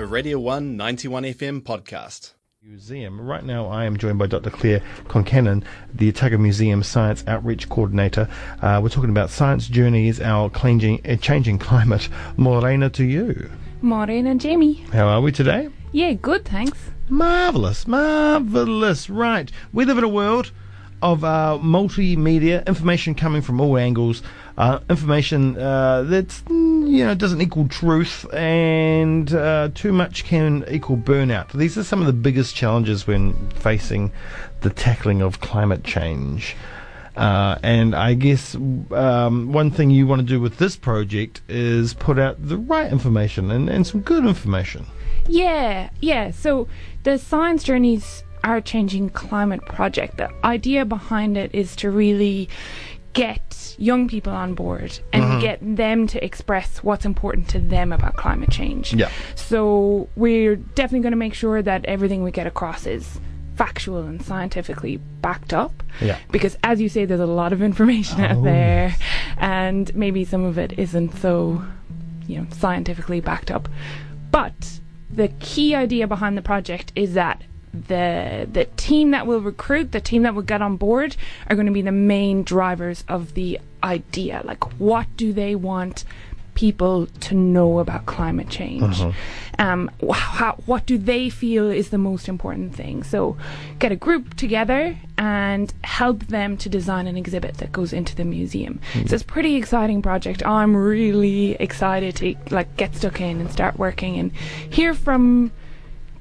a Radio 1 91 FM podcast. Museum. Right now, I am joined by Dr. Claire Concannon, the Otago Museum Science Outreach Coordinator. Uh, we're talking about science journeys, our changing, uh, changing climate. Morena to you. Morena Jamie. How are we today? Yeah, good, thanks. Marvelous, marvelous. Right, we live in a world of uh, multimedia information coming from all angles. Uh, information uh, that's mm, you know it doesn't equal truth, and uh, too much can equal burnout. These are some of the biggest challenges when facing the tackling of climate change. Uh, and I guess um, one thing you want to do with this project is put out the right information and, and some good information. Yeah, yeah. So the Science Journeys Our Changing Climate project, the idea behind it is to really get young people on board and Mhm. get them to express what's important to them about climate change. Yeah. So we're definitely going to make sure that everything we get across is factual and scientifically backed up. Yeah. Because as you say, there's a lot of information Oh, out there, and maybe some of it isn't so, you know, scientifically backed up. But the key idea behind the project is that the the team that will recruit, the team that will get on board, are going to be the main drivers of the idea. Like, what do they want people to know about climate change? Um, wh- how, what do they feel is the most important thing? So, get a group together and help them to design an exhibit that goes into the museum. So it's a pretty exciting project. I'm really excited to like get stuck in and start working and hear from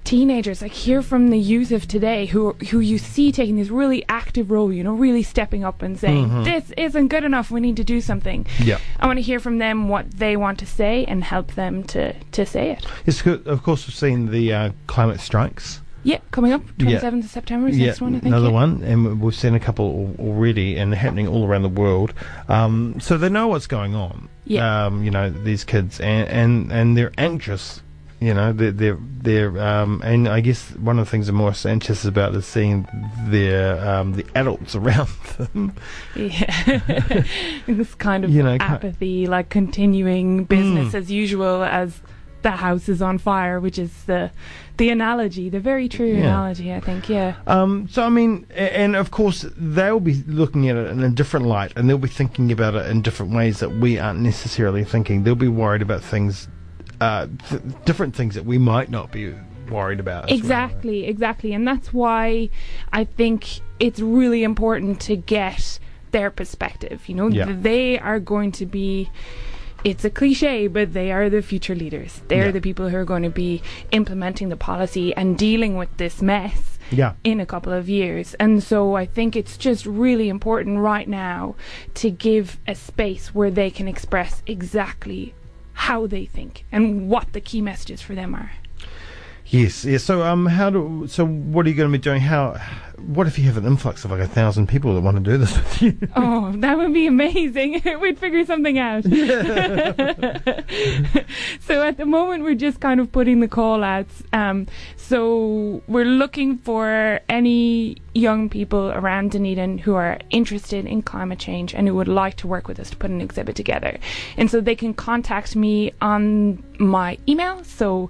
teenagers like hear from the youth of today who who you see taking this really active role you know really stepping up and saying this isn't good enough we need to do something Yeah. i want to hear from them what they want to say and help them to to say it Yes, of course, we've seen the uh, climate strikes. yeah coming up Yeah. 27th of september is the next one i think another yeah. one, and we've seen a couple already, and happening all around the world. Um, so they know what's going on. Yeah. Um, you know these kids, and and, and they're anxious. You know, they're they're, they're um, and I guess one of the things they're most anxious about is seeing their um, the adults around them. yeah this kind of You know, apathy like continuing business Mm. as usual as the house is on fire which is the the analogy the very true Yeah. analogy i think yeah Um, so I mean, and of course they'll be looking at it in a different light, and they'll be thinking about it in different ways that we aren't necessarily thinking. They'll be worried about things, uh, th- different things that we might not be worried about. as well. Exactly, exactly. And that's why I think it's really important to get their perspective. You know, Yeah. They are going to be. It's a cliche, but they are the future leaders. They're Yeah. the people who are going to be implementing the policy and dealing with this mess Yeah. in a couple of years. And so I think it's just really important right now to give a space where they can express exactly how they think and what the key messages for them are. Yes. Yes. So um, how do? So what are you going to be doing? How? What if you have an influx of like a thousand people that want to do this with you? Oh, that would be amazing. We'd figure something out. so at the moment, we're just kind of putting the call outs. Um, so we're looking for any young people around Dunedin who are interested in climate change and who would like to work with us to put an exhibit together. And so they can contact me on my email. So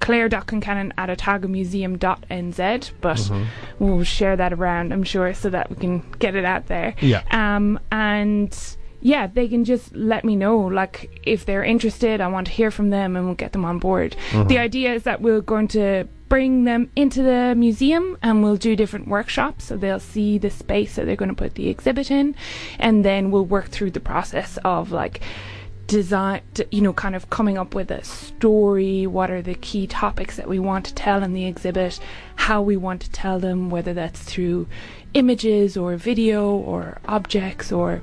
claire.concannon at otagomuseum.nz but we'll share that around i'm sure so that we can get it out there. Yeah. um and yeah they can just let me know like if they're interested i want to hear from them and we'll get them on board. The idea is that we're going to bring them into the museum and we'll do different workshops so they'll see the space that they're going to put the exhibit in and then we'll work through the process of like design you know kind of coming up with a story what are the key topics that we want to tell in the exhibit how we want to tell them whether that's through images or video or objects or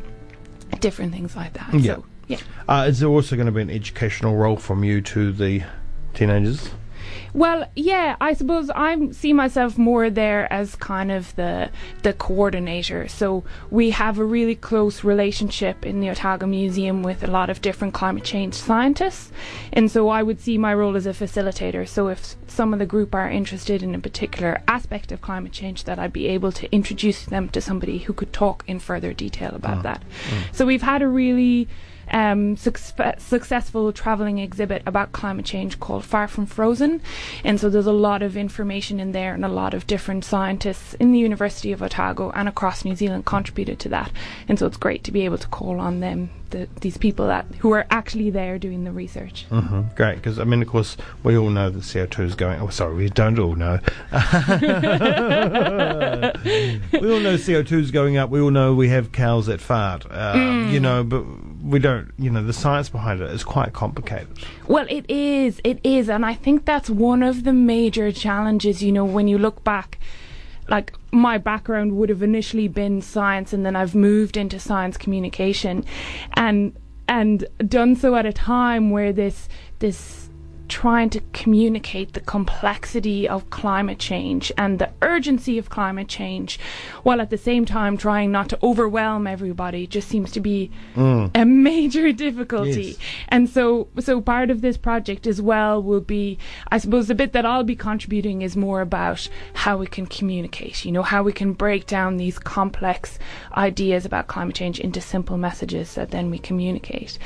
different things like that Yeah. so yeah Uh, is there also going to be an educational role from you to the teenagers? Well, yeah, I suppose I see myself more there as kind of the the coordinator. So we have a really close relationship in the Otago Museum with a lot of different climate change scientists, and so I would see my role as a facilitator. So if some of the group are interested in a particular aspect of climate change, that I'd be able to introduce them to somebody who could talk in further detail about mm. that. Mm. So we've had a really um, success- successful traveling exhibit about climate change called Far From Frozen. And so there's a lot of information in there, and a lot of different scientists in the University of Otago and across New Zealand contributed to that. And so it's great to be able to call on them, the, these people that who are actually there doing the research. hmm Great, because I mean, of course, we all know that CO two is going. Oh, sorry, we don't all know. we all know CO two is going up. We all know we have cows that fart. Uh, You know, but we don't. You know, the science behind it is quite complicated. Well, it is. It is. And I think that's one of the major challenges, you know, when you look back. Like, my background would have initially been science, and then I've moved into science communication. And and done so at a time where this this trying to communicate the complexity of climate change and the urgency of climate change while at the same time trying not to overwhelm everybody just seems to be mm. a major difficulty. Yes. and so so part of this project as well will be i suppose the bit that i'll be contributing is more about how we can communicate you know how we can break down these complex ideas about climate change into simple messages that then we communicate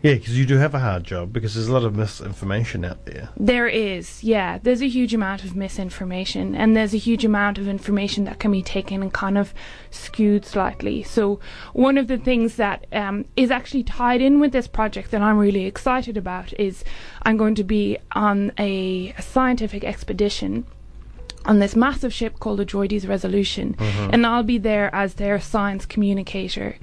Yeah, because you do have a hard job because there's a lot of misinformation out there. There is, yeah. There's a huge amount of misinformation, and there's a huge amount of information that can be taken and kind of skewed slightly. So, one of the things that um, is actually tied in with this project that I'm really excited about is I'm going to be on a, a scientific expedition on this massive ship called the JOIDES Resolution, and I'll be there as their science communicator,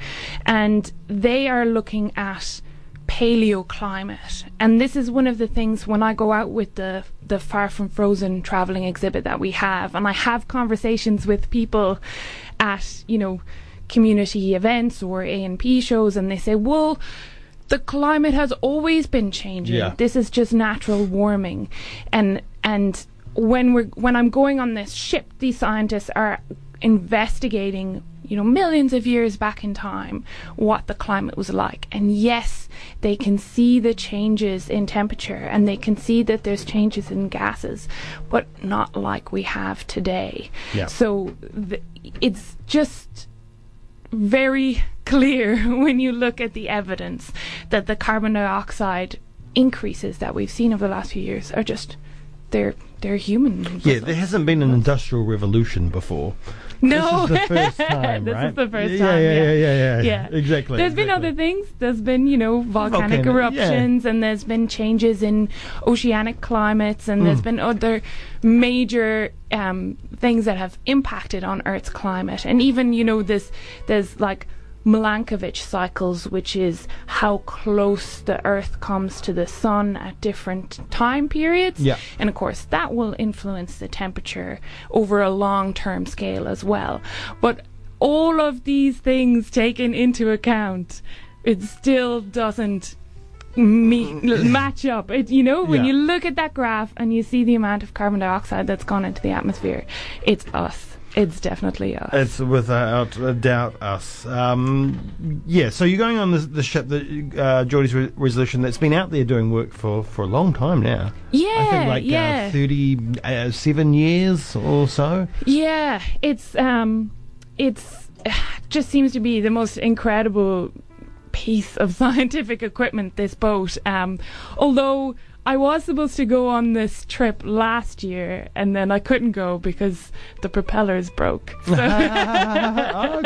and they are looking at paleoclimate, and this is one of the things when I go out with the the Far From Frozen traveling exhibit that we have, and I have conversations with people at you know community events or A and P shows, and they say, well. The climate has always been changing. Yeah. This is just natural warming, and and when we're when I'm going on this ship, these scientists are investigating, you know, millions of years back in time, what the climate was like. And yes, they can see the changes in temperature and they can see that there's changes in gases, but not like we have today. Yeah. So th- it's just very clear when you look at the evidence that the carbon dioxide increases that we've seen over the last few years are just they're they're human. Yeah, there hasn't been an industrial revolution before. No, This is the first time, this right? is the first yeah, time. Yeah, Yeah, yeah, yeah, yeah. Exactly. There's been other things. There's been, you know, volcanic eruptions, and there's been changes in oceanic climates, and Mm. there's been other major um, things that have impacted on Earth's climate. And even, you know, this there's like Milankovitch cycles, which is how close the Earth comes to the sun at different time periods. Yeah. And of course, that will influence the temperature over a long term scale as well. But all of these things taken into account, it still doesn't me- match up. It, you know, when Yeah. you look at that graph and you see the amount of carbon dioxide that's gone into the atmosphere, it's us. It's definitely us. It's without a doubt us. Um, yeah, so you're going on the, the ship, the uh, JOIDES Re- Resolution, that's been out there doing work for, for a long time now. yeah, I think like yeah. uh, 37 years or so. Yeah, it's um, it's just seems to be the most incredible piece of scientific equipment. This boat, um, although I was supposed to go on this trip last year, and then I couldn't go because the propellers broke. So,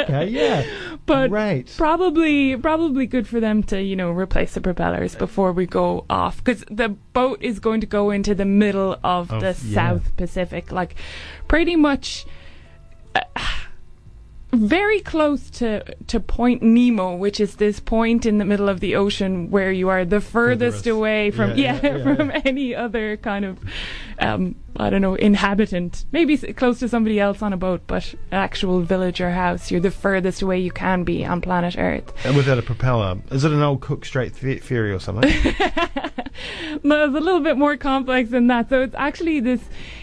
okay, yeah. but Right. probably probably good for them to you know replace the propellers before we go off because the boat is going to go into the middle of, Of- the yeah. South Pacific, like pretty much. Uh, very close to to Point Nemo, which is this point in the middle of the ocean where you are the furthest. away from Yeah, yeah, yeah, yeah, from any other kind of um, I don't know inhabitant. Maybe close to somebody else on a boat, but actual village or house. You're the furthest away you can be on planet Earth. And without a propeller. Is it an old Cook Strait ferry or something? No, it's a little bit more complex than that. So it's actually this.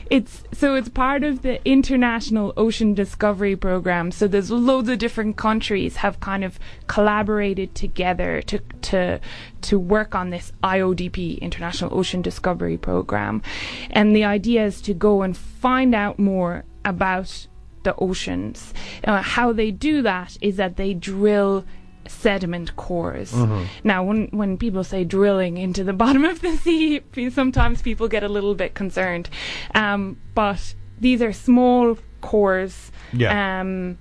It's so it's part of the International Ocean Discovery Program. So there's loads of different countries have kind of collaborated together to to to work on this IODP International Ocean Discovery Program, and the idea is to go and find out more about the oceans. Uh, how they do that is that they drill sediment cores. Now, when when people say drilling into the bottom of the sea, sometimes people get a little bit concerned. Um, but these are small cores. Yeah. Um,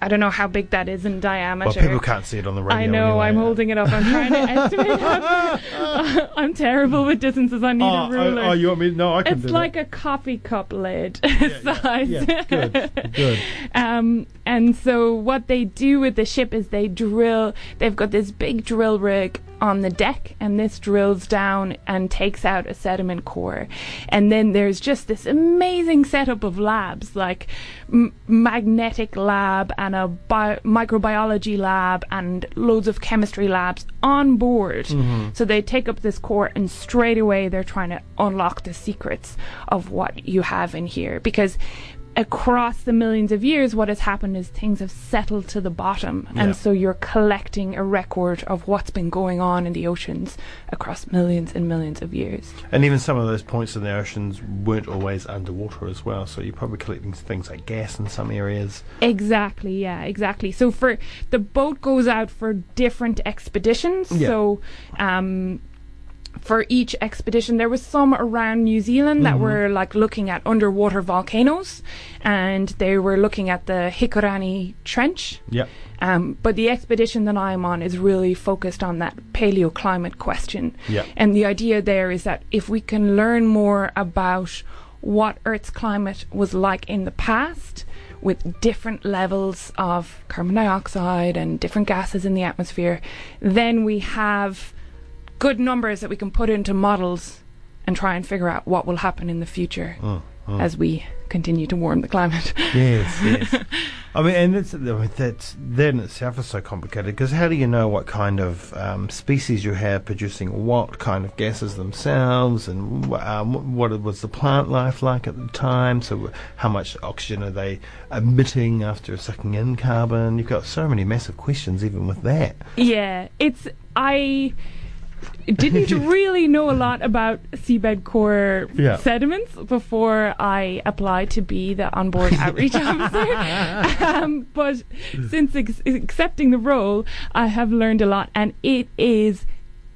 I don't know how big that is in diameter. Well, people can't see it on the radio. I know. anyway. I'm holding it up. I'm trying to estimate. how- I'm terrible with distances. I need Oh, a ruler. oh, oh, you want me? No, I can it's like that. a coffee cup lid yeah, size. Yeah, good, good. Um, and so what they do with the ship is they drill. They've got this big drill rig on the deck, and this drills down and takes out a sediment core. And then there's just this amazing setup of labs, like m- magnetic lab and a bio- microbiology lab and loads of chemistry labs on board. Mm-hmm. So they take up this core, and straight away they're trying to unlock the secrets of what you have in here because across the millions of years, what has happened is things have settled to the bottom, Yeah. and so you're collecting a record of what's been going on in the oceans across millions and millions of years. And even some of those points in the oceans weren't always underwater as well, so you're probably collecting things like gas in some areas. Exactly, yeah, exactly. So for the boat goes out for different expeditions. Yeah. So um for each expedition there was some around New Zealand that were like looking at underwater volcanoes and they were looking at the Hikurangi Trench. Yep. Um, but the expedition that I'm on is really focused on that paleoclimate question. Yeah. And the idea there is that if we can learn more about what Earth's climate was like in the past, with different levels of carbon dioxide and different gases in the atmosphere, then we have good numbers that we can put into models and try and figure out what will happen in the future Mm, mm. as we continue to warm the climate. Yes, yes. I mean, and mean, that's that in itself is so complicated because how do you know what kind of um, species you have producing what kind of gases themselves, and um, what was the plant life like at the time? So, how much oxygen are they emitting after sucking in carbon? You've got so many massive questions even with that. Yeah, it's I didn't really know a lot about seabed core Yeah. sediments before I applied to be the onboard outreach officer. um, but since ex- accepting the role, I have learned a lot, and it is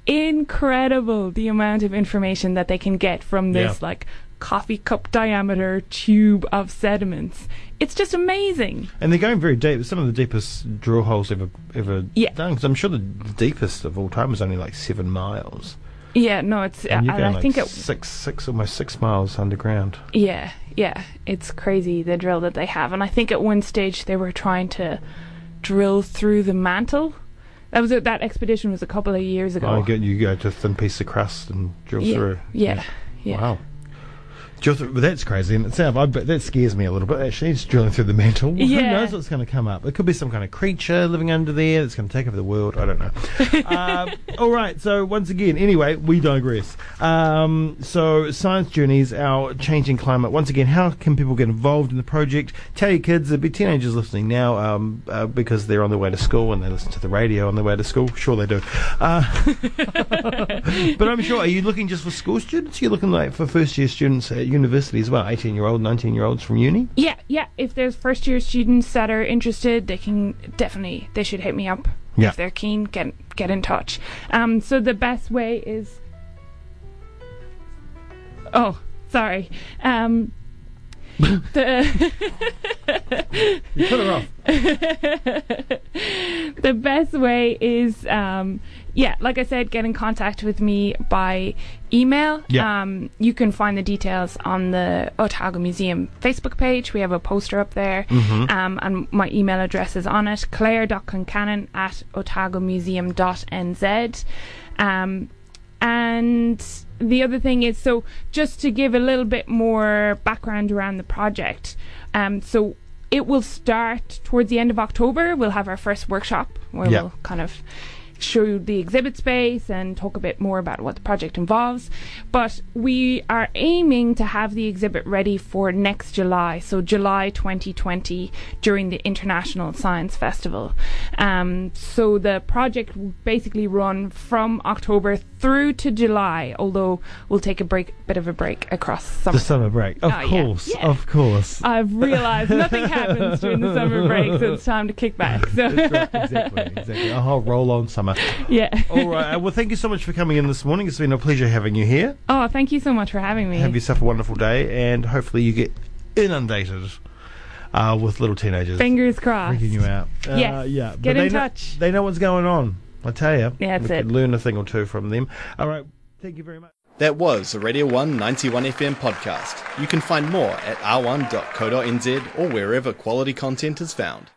incredible the amount of information that they can get from this Yeah. like coffee cup diameter tube of sediments. It's just amazing. And they're going very deep. Some of the deepest drill holes ever ever Yeah. done. Because I'm sure the deepest of all time was only like seven miles. Yeah, no, it's. And you're I, like think it six, six, almost six miles underground. Yeah, yeah, it's crazy the drill that they have, and I think at one stage they were trying to drill through the mantle. That was a, that expedition was a couple of years ago. Oh, you, go, you go to a thin piece of crust and drill yeah, through. yeah, yeah. Wow. That's crazy in itself. I, bet that scares me a little bit. Actually, it's drilling through the mantle. Who Yeah. knows what's going to come up? It could be some kind of creature living under there that's going to take over the world. I don't know. um, all right. So once again, anyway, we digress. Um, so science journeys, our changing climate. Once again, how can people get involved in the project? Tell your kids. There'll be teenagers listening now um, uh, because they're on their way to school and they listen to the radio on their way to school. Sure, they do. Uh, but I'm sure. Are you looking just for school students? You're looking like for first year students at university as well. 18 year old, 19 year olds from uni. Yeah, yeah. If there's first year students that are interested, they can definitely they should hit me up Yeah. if they're keen. Get get in touch. Um, so the best way is. Oh, sorry. Um, the You put her off. the best way is um yeah like i said get in contact with me by email Yeah. um you can find the details on the otago museum facebook page we have a poster up there Mm-hmm. um and my email address is on it claire.concannon at otagomuseum.nz um and the other thing is so just to give a little bit more background around the project um so it will start towards the end of October. We'll have our first workshop where Yeah. we'll kind of show you the exhibit space and talk a bit more about what the project involves. But we are aiming to have the exhibit ready for next July, so July 2020 during the International Science Festival. Um, so the project will basically run from October through to July, although we'll take a break, bit of a break across summer. The summer break. Of Oh, course. yeah. Of course. I've realised nothing happens during the summer break, so it's time to kick back. So right. Exactly. Exactly. A whole roll on summer. yeah. All right. uh, Well, thank you so much for coming in this morning. It's been a pleasure having you here. Oh, thank you so much for having me. Have yourself a wonderful day, and hopefully you get inundated uh, with little teenagers Fingers crossed. freaking you out. Uh, Yes. yeah. Get but in they know- touch. they know what's going on. I tell you. Yeah, that's we it. could learn a thing or two from them. All right. Thank you very much. That was a Radio 1 91 FM podcast. You can find more at r1.co.nz or wherever quality content is found.